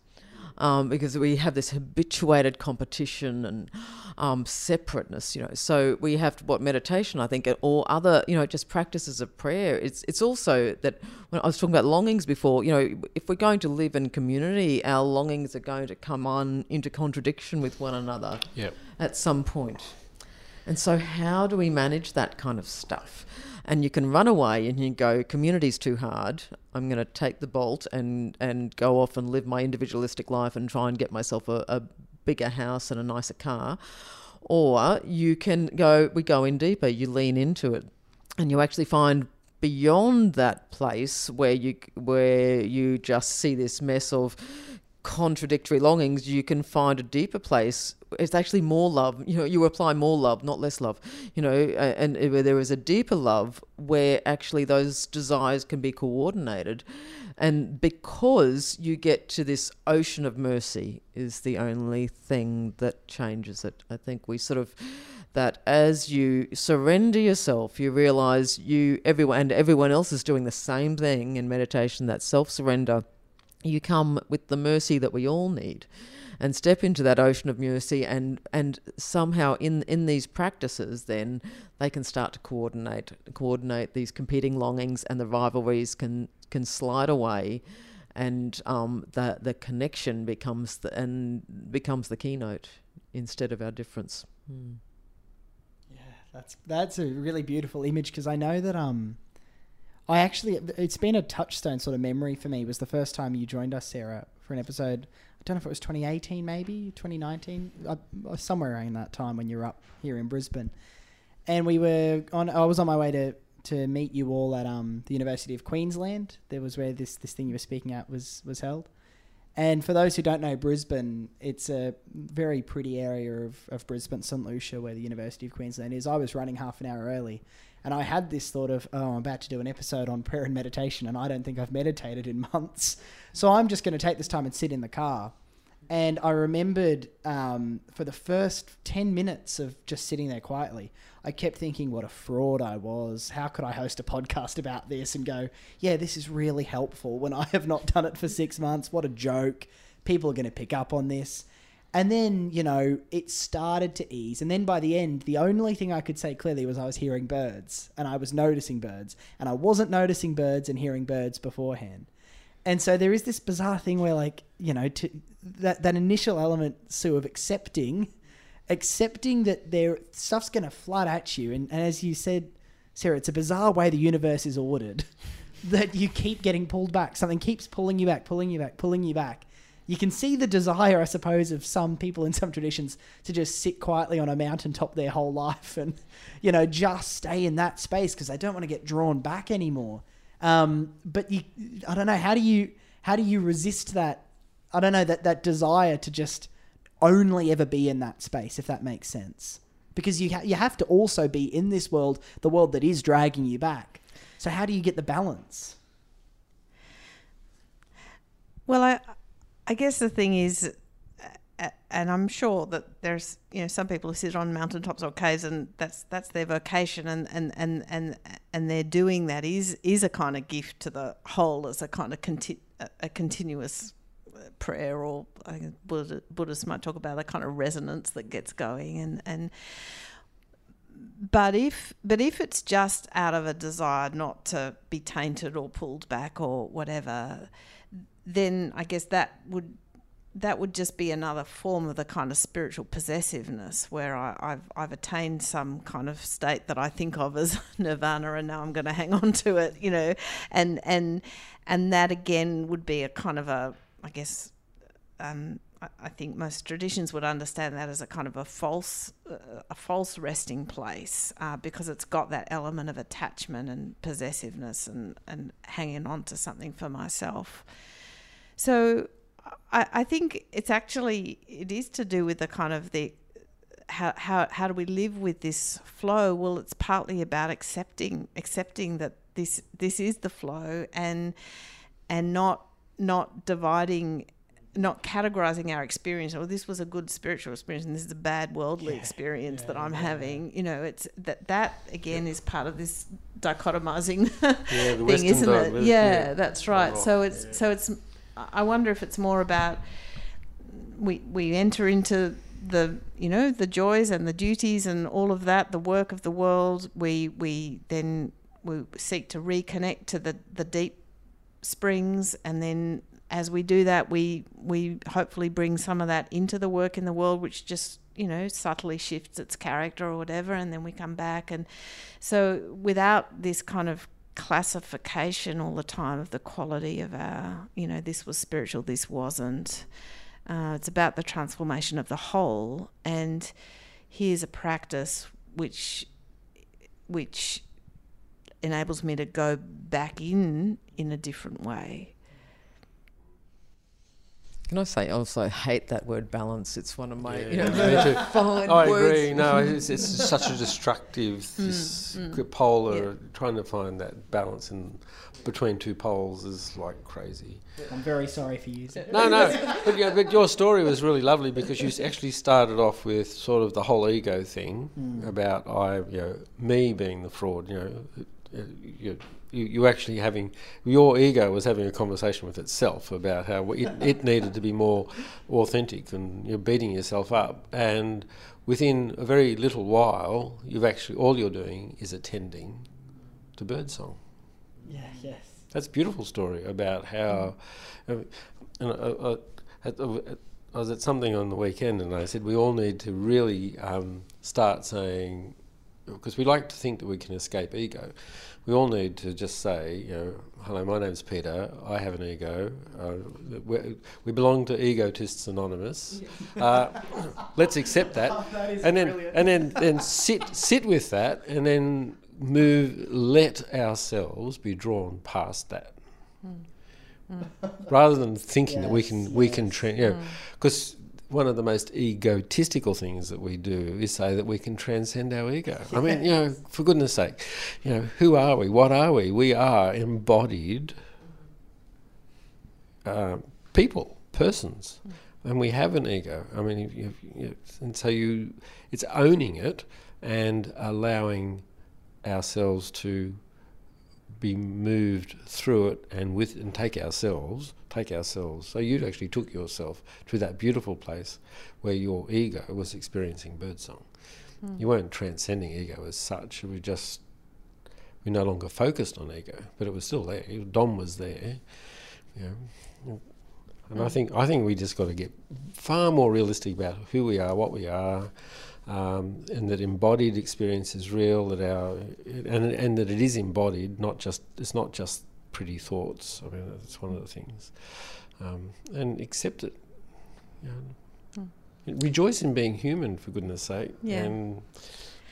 um, because we have this habituated competition and um, separateness you know so we have to what meditation i think or other you know just practices of prayer it's it's also that when i was talking about longings before you know if we're going to live in community our longings are going to come on into contradiction with one another Yeah. at some point. And so, how do we manage that kind of stuff? And you can run away and you go, community's too hard. I'm going to take the bolt and, and go off and live my individualistic life and try and get myself a, a bigger house and a nicer car. Or you can go, we go in deeper, you lean into it, and you actually find beyond that place where you where you just see this mess of contradictory longings, you can find a deeper place. It's actually more love. You know, you apply more love, not less love. You know, and where there is a deeper love where actually those desires can be coordinated, and because you get to this ocean of mercy, is the only thing that changes it. I think we sort of that as you surrender yourself, you realize you everyone and everyone else is doing the same thing in meditation. That self surrender you come with the mercy that we all need and step into that ocean of mercy and and somehow in in these practices then they can start to coordinate coordinate these competing longings and the rivalries can can slide away and um, the the connection becomes the and becomes the keynote instead of our difference Hmm. That's that's a really beautiful image because I know that um, I actually it's been a touchstone sort of memory for me. It was the first time you joined us, Sarah, for an episode. I don't know if it was 2018, maybe 2019, uh, somewhere around that time when you were up here in Brisbane, and we were on. I was on my way to to meet you all at um the University of Queensland. There was where this this thing you were speaking at was was held. And for those who don't know Brisbane, it's a very pretty area of, of Brisbane, St Lucia, where the University of Queensland is. I was running half an hour early, and I had this thought of, oh, I'm about to do an episode on prayer and meditation, and I don't think I've meditated in [LAUGHS] months. So I'm just going to take this time and sit in the car. And I remembered um, for the first 10 minutes of just sitting there quietly, I kept thinking what a fraud I was. How could I host a podcast [LAUGHS] about this and go, yeah, this is really helpful when I have not done it for six months? What a joke. People are going to pick up on this. And then, you know, it started to ease. And then by the end, the only thing I could say clearly was I was hearing birds and I was noticing birds. And I wasn't noticing birds and hearing birds beforehand. And so there is this bizarre thing where, like, you know, to, that that initial element, Sue, of accepting, accepting that there stuff's going to flood at you, and, and as you said, Sarah, it's a bizarre way the universe is ordered, [LAUGHS] that you keep getting pulled back. Something keeps pulling you back, pulling you back, pulling you back. You can see the desire, I suppose, of some people in some traditions to just sit quietly on a mountaintop their whole life and, you know, just stay in that space because they don't want to get drawn back anymore. Um, but you, I don't know. How do you how do you resist that? I don't know that that desire to just only ever be in that space, if that makes sense. Because you ha- you have to also be in this world, the world that is dragging you back. So how do you get the balance? Well, I, I guess the thing is, uh, and I'm sure that there's you know some people who sit on mountaintops or caves, and that's that's their vocation, and and and and and they're doing that is is a kind of gift to the whole as a kind of conti- a, continuous prayer, or I Buddha, Buddhists might talk about a kind of resonance that gets going, and and but if but if it's just out of a desire not to be tainted or pulled back or whatever, then I guess that would that would just be another form of the kind of spiritual possessiveness where I, have I've attained some kind of state that I think of as [LAUGHS] nirvana, and now I'm going to hang on to it, you know, and and and that again would be a kind of a, I guess, um, I, think most traditions would understand that as a kind of a false uh, a false resting place uh, because it's got that element of attachment and possessiveness and and hanging on to something for myself. So I, I think it's actually it is to do with the kind of the how, how how do we live with this flow? Well, it's partly about accepting accepting that this this is the flow and and not not dividing not categorizing our experience. Oh, this was a good spiritual experience and this is a bad worldly yeah, experience yeah, that I'm yeah, having. You know it's that that again is part of this dichotomizing [LAUGHS] thing isn't it? yeah, that's right. So it's so it's I wonder if it's more about we we enter into the you know the joys and the duties and all of that, the work of the world. We we then we seek to reconnect to the the deep springs, and then as we do that, we we hopefully bring some of that into the work in the world, which just you know subtly shifts its character or whatever, and then we come back. And so without this kind of classification all the time of the quality of our, you know, this was spiritual, this wasn't. Uh, it's about the transformation of the whole, and here's a practice which, which enables me to go back in in a different way. Can I say also hate that word balance? It's one of my yeah, you know [LAUGHS] fine I words. agree. No, it's, [LAUGHS] it's such a destructive mm, this mm, polar. Yeah. Trying to find that balance in between two poles is like crazy. I'm very sorry for using. No, no, but, yeah, but your story was really lovely because you actually started off with sort of the whole ego thing mm. about I, you know, me being the fraud. You know, you, you, you actually having your ego was having a conversation with itself about how it, it [LAUGHS] needed to be more authentic and you're beating yourself up. And within a very little while you've actually all you're doing is attending to birdsong. Yeah yes. That's a beautiful story about how mm. and I, I, I, was at something on the weekend and I said we all need to really um, start saying because we like to think that we can escape ego we all need to just say, you know, hello, my name's Peter. I have an ego. Uh, we belong to Egotists Anonymous. Uh, [COUGHS] let's accept that, [LAUGHS] oh, that and then brilliant. and then then sit sit with that, and then move. Let ourselves be drawn past that. Mm. Mm. Rather than thinking yes, that we can yes. we can train, you know, because one of the most egotistical things that we do is say that we can transcend our ego. I mean, you know, for goodness sake, you know, who are we? What are we? We are embodied uh, people, persons, and we have an ego. I mean, you, you, and so you, it's owning it and allowing ourselves to be moved through it and with and take ourselves take ourselves so you actually took yourself to that beautiful place where your ego was experiencing birdsong mm. you weren't transcending ego as such we just we no longer focused on ego but it was still there dom was there you know and mm. I think I think we just got to get far more realistic about who we are, what we are, um, and that embodied experience is real. That our and and that it is embodied, not just it's not just pretty thoughts. I mean, that's one of the things, um, and accept it. You know. mm. Rejoice in being human, for goodness' sake, yeah. and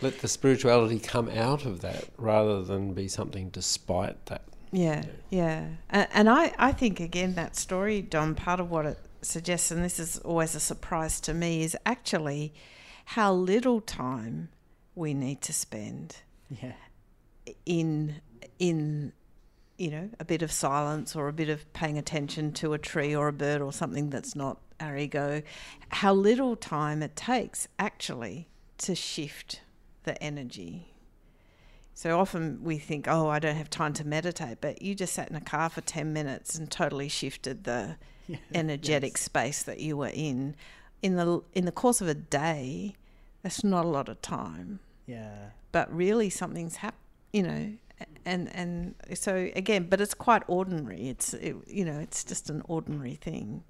let the spirituality come out of that rather than be something despite that. Yeah, yeah, and, and I I think again that story, Dom. Part of what it suggests, and this is always a surprise to me, is actually how little time we need to spend yeah. in in you know a bit of silence or a bit of paying attention to a tree or a bird or something that's not our ego how little time it takes actually to shift the energy so often we think oh i don't have time to meditate but you just sat in a car for 10 minutes and totally shifted the [LAUGHS] yeah. energetic yes. space that you were in in the in the course of a day, that's not a lot of time. Yeah. But really, something's happened. You know, and and so again, but it's quite ordinary. It's it, you know, it's just an ordinary thing.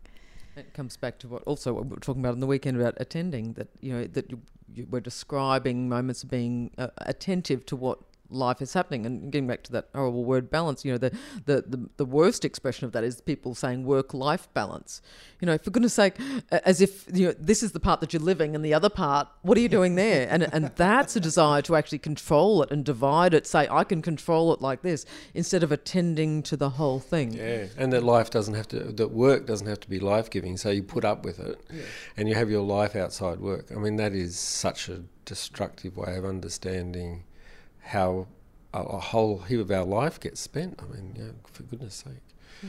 It comes back to what also what we were talking about on the weekend about attending. That you know that you, you were describing moments of being uh, attentive to what life is happening. And getting back to that horrible word balance you know the, the the, the worst expression of that is people saying work life balance. You know for goodness sake as if you know this is the part that you're living and the other part what are you doing [LAUGHS] there? And and that's a desire to actually control it and divide it. Say i can control it like this instead of attending to the whole thing. Yeah, and that life doesn't have to, that work doesn't have to be life giving, so you put up with it and you have your life outside work. I mean, that is such a destructive way of understanding how a, a whole heap of our life gets spent. I mean, you know, for goodness sake. Hmm.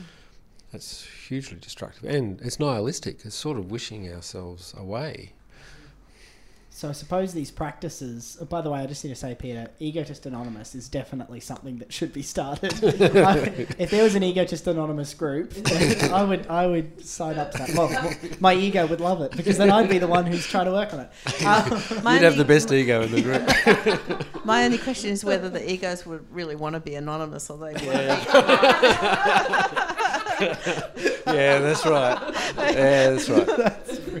That's hugely destructive. And it's nihilistic, it's sort of wishing ourselves away. So I suppose these practices. oh, by the way, I just need to say, Peter, Egotist Anonymous is definitely something that should be started. [LAUGHS] I- if there was an Egotist Anonymous group, [LAUGHS] I would I would sign up to that. Well, my ego would love it because then I'd be the one who's trying to work on it. [LAUGHS] Um, my You'd have the only- best ego in the group. My only question is whether the egos would really want to be anonymous or they would. yeah, that's right. Yeah, that's right.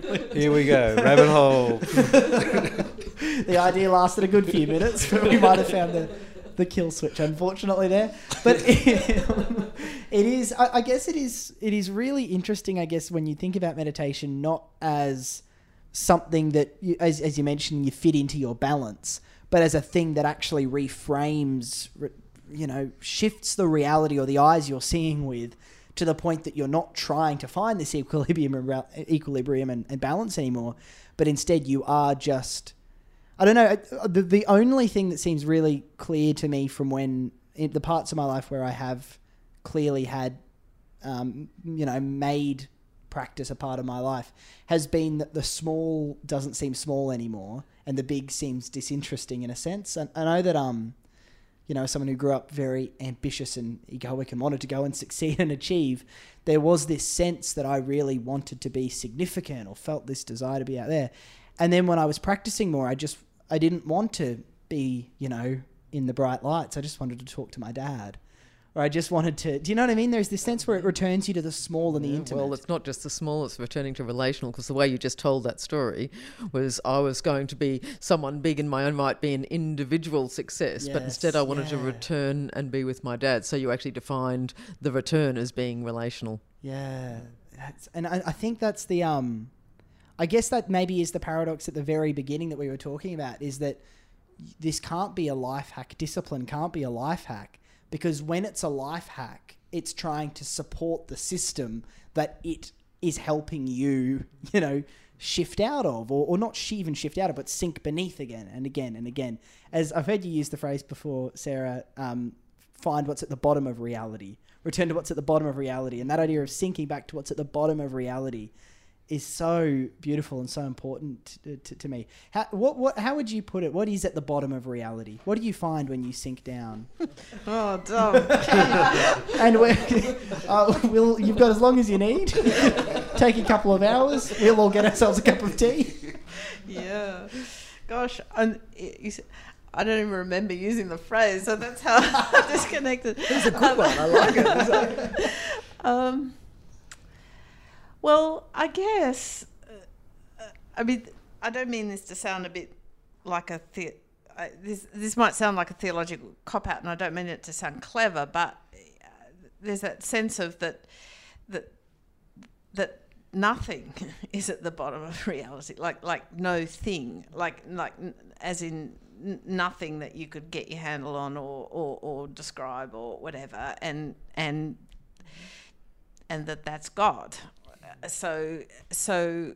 [LAUGHS] Here we go, rabbit hole. [LAUGHS] the idea lasted a good few minutes, but we might have found the, the kill switch, unfortunately, there. But [LAUGHS] it, is, I, I guess, it is. It is really interesting. I guess when you think about meditation, not as something that, you, as as you mentioned, you fit into your balance, but as a thing that actually reframes, re- you know, shifts the reality or the eyes you're seeing with. To the point that you're not trying to find this [LAUGHS] equilibrium, and equilibrium and, and balance anymore, but instead you are just I don't know. uh, The, the only thing that seems really clear to me from when in the parts of my life where I have clearly had, um, you know, made practice a part of my life has been that the small doesn't seem small anymore and the big seems disinteresting in a sense. And I know that, um, you know, someone who grew up very ambitious and egoic and wanted to go and succeed and achieve, there was this sense that I really wanted to be significant or felt this desire to be out there. And then when I was practicing more, I just I didn't want to be, you know, in the bright lights. I just wanted to talk to my dad. Or I just wanted to do you know what I mean? There's this sense where it returns you to the small and the Yeah, intimate. Well, it's not just the small, it's returning to relational, because the way you just told that story was I was going to be someone big in my own right, be an individual success, but instead I Yes, wanted to return and be with my dad. So you actually defined the return as being relational. Yeah, that's, and I, I think that's the um, I guess that maybe is the paradox at the very beginning that we were talking about is that this can't be a life hack. Discipline can't be a life hack because when it's a life hack, it's trying to support the system that it is helping you, [LAUGHS] you know, shift out of, or, or not even shift out of, but sink beneath again and again and again. As I've heard you use the phrase before, Sarah, um, find what's at the bottom of reality, return to what's at the bottom of reality. And that idea of sinking back to what's at the bottom of reality is so beautiful and so important to, to, to me. How, what, what, how would you put it? What is at the bottom of reality? What do you find when you sink down? [LAUGHS] Oh, Dom. [LAUGHS] and [LAUGHS] uh, we'll, you've got as long as you need. Take a couple of hours. We'll all get ourselves a cup of tea. yeah. Gosh, and y- you s- I don't even remember using the phrase, so that's how disconnected. It's a good one. I like it. Um, well, I guess. Uh, I mean, I don't mean this to sound a bit like a the, I this. This might sound like a theological cop out, and I don't mean it to sound clever, but uh, there's that sense of that that that nothing [LAUGHS] is at the bottom of [LAUGHS] reality, like like no thing, like like as in nothing that you could get your handle on or, or, or describe or whatever, and and and that that's God. So so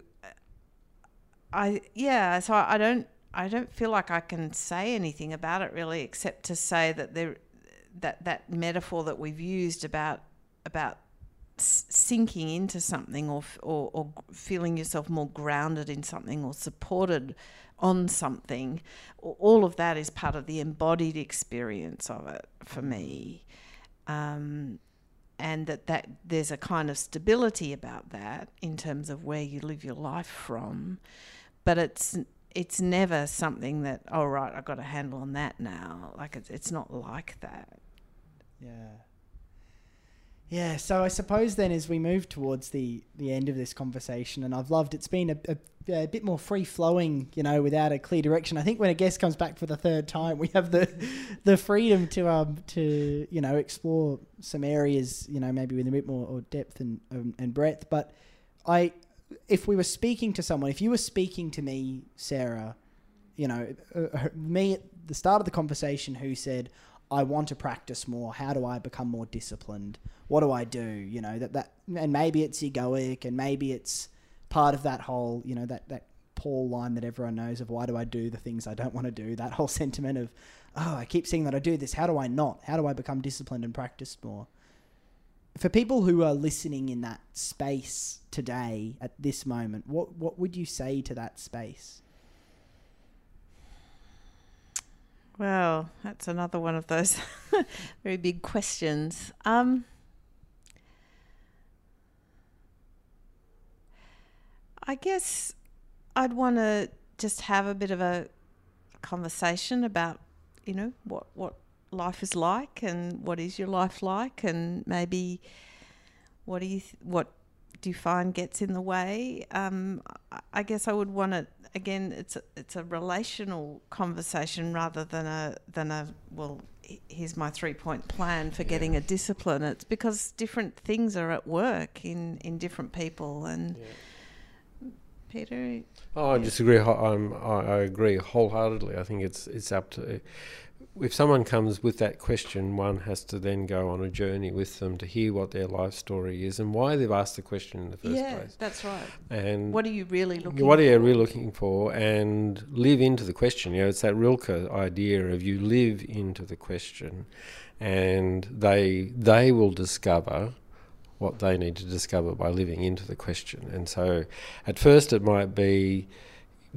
I yeah. So I don't I don't feel like I can say anything about it really, except to say that there that that metaphor that we've used about about sinking into something or, or or feeling yourself more grounded in something or supported on something all of that is part of the embodied experience of it for me um, and that, that there's a kind of stability about that in terms of where you live your life from. But it's it's never something that oh right I've got a handle on that now. Like it's, it's not like that. Yeah. Yeah, so I suppose then as we move towards the, the end of this conversation, and I've loved it's been a, a, a bit more free flowing, you know, without a clear direction. I think when a guest comes back for the third time, we have the [LAUGHS] the freedom to um to you know explore some areas, you know, maybe with a bit more or depth and um, and breadth. But I, if we were speaking to someone, if you were speaking to me, Sarah, you know, uh, uh, me at the start of the conversation, who said, I want to practice more. How do I become more disciplined? What do I do? You know that that and maybe it's egoic, and maybe it's part of that whole you know that that Paul line that everyone knows of why do I do the things I don't want to do? That whole [LAUGHS] sentiment of oh I keep seeing that I do this. How do I not? How do I become disciplined and practice more? For people who are listening in that space today at this moment, what what would you say to that space? Well, that's another one of those [LAUGHS] very big questions. Um, I guess I'd want to just have a bit of a conversation about, you know, what what life is like and what is your life like, and maybe what do you th- what find gets in the way? Um, I- guess I would want to again. It's a, it's a relational conversation rather than a than a well. Here's my three point plan for getting a discipline. It's because different things are at work in in different people. And Peter, Oh, I disagree. whole- Um, I, I agree wholeheartedly. I think it's it's up to if someone comes with that question, one has to then go on a journey with them to hear what their life story is and why they've asked the question in the first yeah, place. that's right. And What are you really looking? what are you for? really looking for? And live into the question. You know, it's that Rilke idea of you live into the question, and they they will discover what they need to discover by living into the question. And so, at first, it might be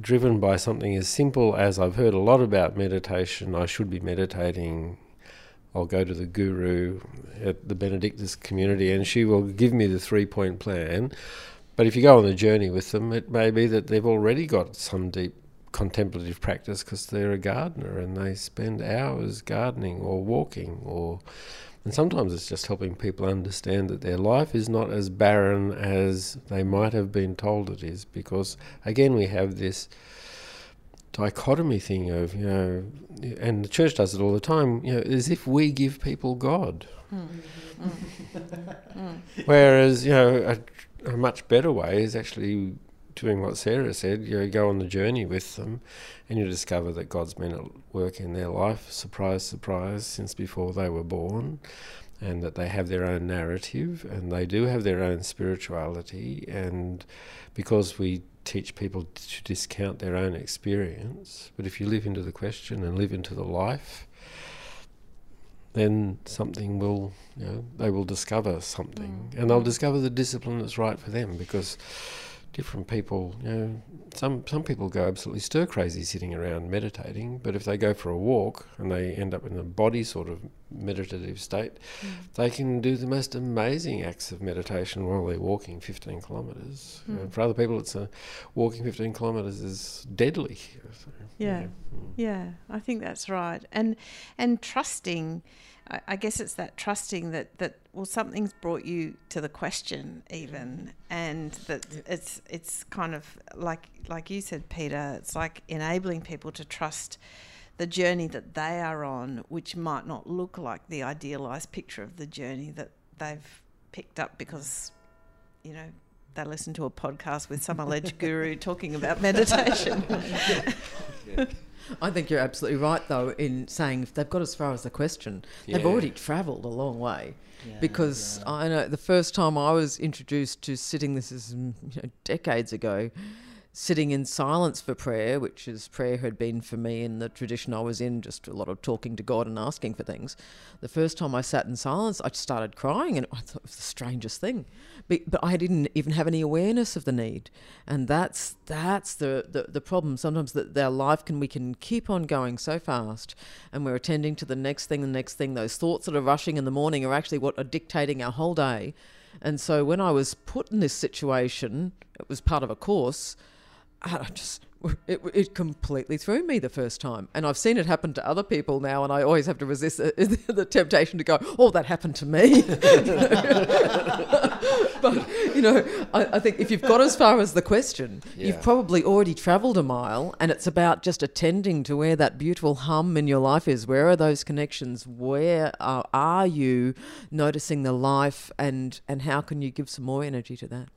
driven by something as simple as I've heard a lot about meditation. I should be meditating. I'll go to the guru at the Benedictus community, and she will give me the three point plan. But if you go on the journey with them, it may be that they've already got some deep contemplative practice because they're a gardener and they spend hours gardening or walking or and sometimes it's just helping people understand that their life is not as barren as they might have been told it is because again we have this dichotomy thing of you know and the church does it all the time you know as if we give people god. Mm. [LAUGHS] Whereas, you know, a, a much better way is actually doing what Sarah said. You go on the journey with them and you discover that God's been at work in their life, surprise, surprise, since before they were born, and that they have their own narrative and they do have their own spirituality. And because we teach people to discount their own experience, but if you live into the question and live into the life, then something will, you know, they will discover something, mm. and they'll discover the discipline that's right for them because different people, you know, some some people go absolutely stir crazy sitting around meditating, but if they go for a walk and they end up in a body sort of meditative state, they can do the most amazing acts of meditation while they're walking 15 kilometres. You know, Mm. for other people, it's a walking 15 kilometres is deadly. So, Yeah. Mm. Yeah, I think that's right, and and trusting. I, I guess it's that trusting that that well something's brought you to the question even, and that it's it's kind of like like you said, Peter. It's like enabling people to trust the journey that they are on, which might not look like the idealized picture of the journey that they've picked up because, you know. They listen to a podcast with some alleged guru [LAUGHS] talking about meditation. I think you're absolutely right, though, in saying if they've got as far as the question, they've already travelled a long way. Yeah, because yeah. I know the first time I was introduced to sitting, this is you know, decades ago, sitting in silence for prayer, which is prayer had been for me in the tradition I was in, just a lot of talking to God and asking for things. The first time I sat in silence, I started crying, and I thought it was the strangest thing. But, but I didn't even have any awareness of the need, and that's that's the the, the problem. Sometimes that our life can we can keep on going so fast, and we're attending to the next thing, the next thing. Those thoughts that are rushing in the morning are actually what are dictating our whole day. And so when I was put in this situation, it was part of a course. I just it, it completely threw me the first time. And I've seen it happen to other people now, and I always have to resist the, [LAUGHS] the temptation to go, oh, that happened to me. [LAUGHS] [LAUGHS] but, you know, I, I, think if you've got as far as the question, yeah. you've probably already travelled a mile, and it's about just attending to where that beautiful hum in your life is. Where are those connections? Where are, are you noticing the life, and, and how can you give some more energy to that?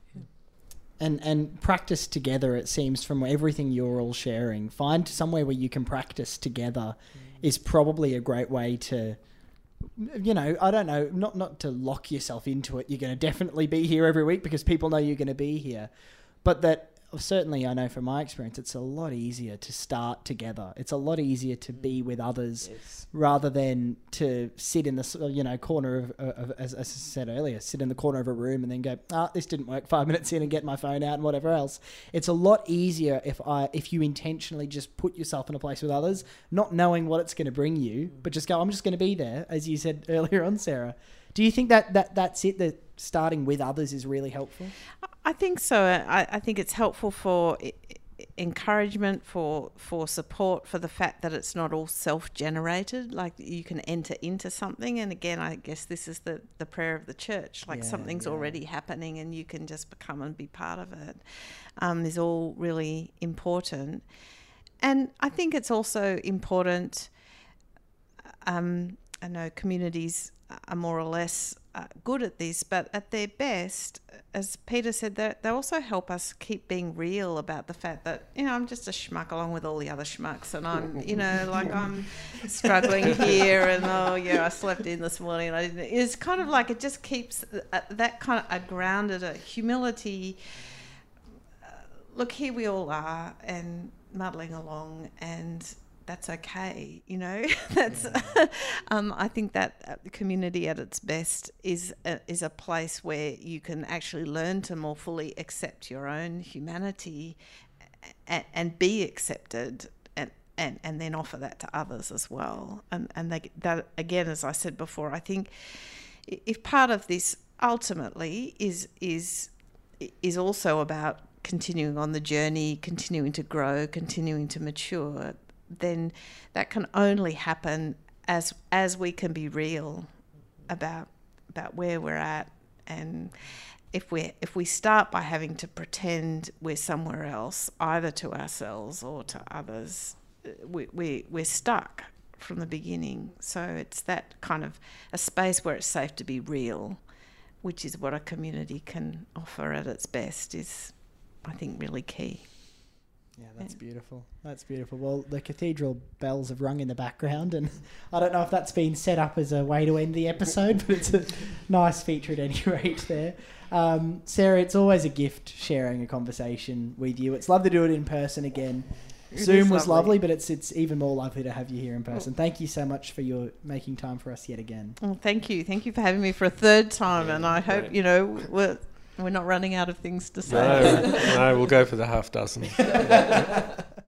And and practice together. It seems from everything you're all sharing, find somewhere where you can practice together mm. is probably a great way to. You know, I don't know, not not to lock yourself into it. You're going to definitely be here every week because people know you're going to be here, but that certainly I know from my experience, it's a lot easier to start together. It's a lot easier to be with others yes. rather than to sit in the you know corner of, of as, as, I said earlier, sit in the corner of a room and then go, ah, this didn't work. Five minutes in and get my phone out and whatever else. It's a lot easier if I if you intentionally just put yourself in a place with others, not knowing what it's going to bring you, but just go, I'm just going to be there, as you said earlier on, Sarah. Do you think that, that that's it? That starting with others is really helpful. I think so. I, I think it's helpful for encouragement, for for support, for the fact that it's not all self generated. Like you can enter into something, and again, I guess this is the the prayer of the church. Like yeah, something's yeah. already happening, and you can just become and be part of it. Um, is all really important, and I think it's also important. Um, I know communities are more or less uh, good at this, but at their best, as Peter said, they also help us keep being real about the fact that you know I'm just a schmuck along with all the other schmucks, and I'm you know like [LAUGHS] I'm struggling here, and oh yeah, I slept in this morning, and I didn't. It's kind of like it just keeps uh, that kind of a grounded a humility. Uh, look, here we all are, and muddling along, and that's okay. You know, [LAUGHS] that's. [LAUGHS] um, I think that uh, community at its best is a, is a place where you can actually learn to more fully accept your own humanity, and, and be accepted. And, and, and then offer that to others as well. And, and they, that, again, as I said before, I think if part of this ultimately is, is, is also about continuing on the journey, continuing to grow, continuing to mature, then that can only happen as as we can be real about about where we're at. And if we if we start by having to pretend we're somewhere else either to ourselves or to others we, we we're stuck from the beginning. So it's that kind of a space where it's safe to be real which is what a community can offer at its best is i think really key yeah, that's beautiful. That's beautiful. Well, the cathedral bells have rung in the background, and [LAUGHS] I don't know if that's been set up as a way to end the episode, but it's a nice feature at any [LAUGHS] rate there. Um, Sarah, it's always a gift sharing a conversation with you. It's lovely to do it in person again. It Zoom was lovely. lovely. but it's it's even more lovely to have you here in person. Thank you so much for your making time for us yet again. Well, thank you, thank you for having me for a third time, yeah, and I great. hope you know we're we're not running out of things to say. No, no, we'll go for the half dozen. [LAUGHS]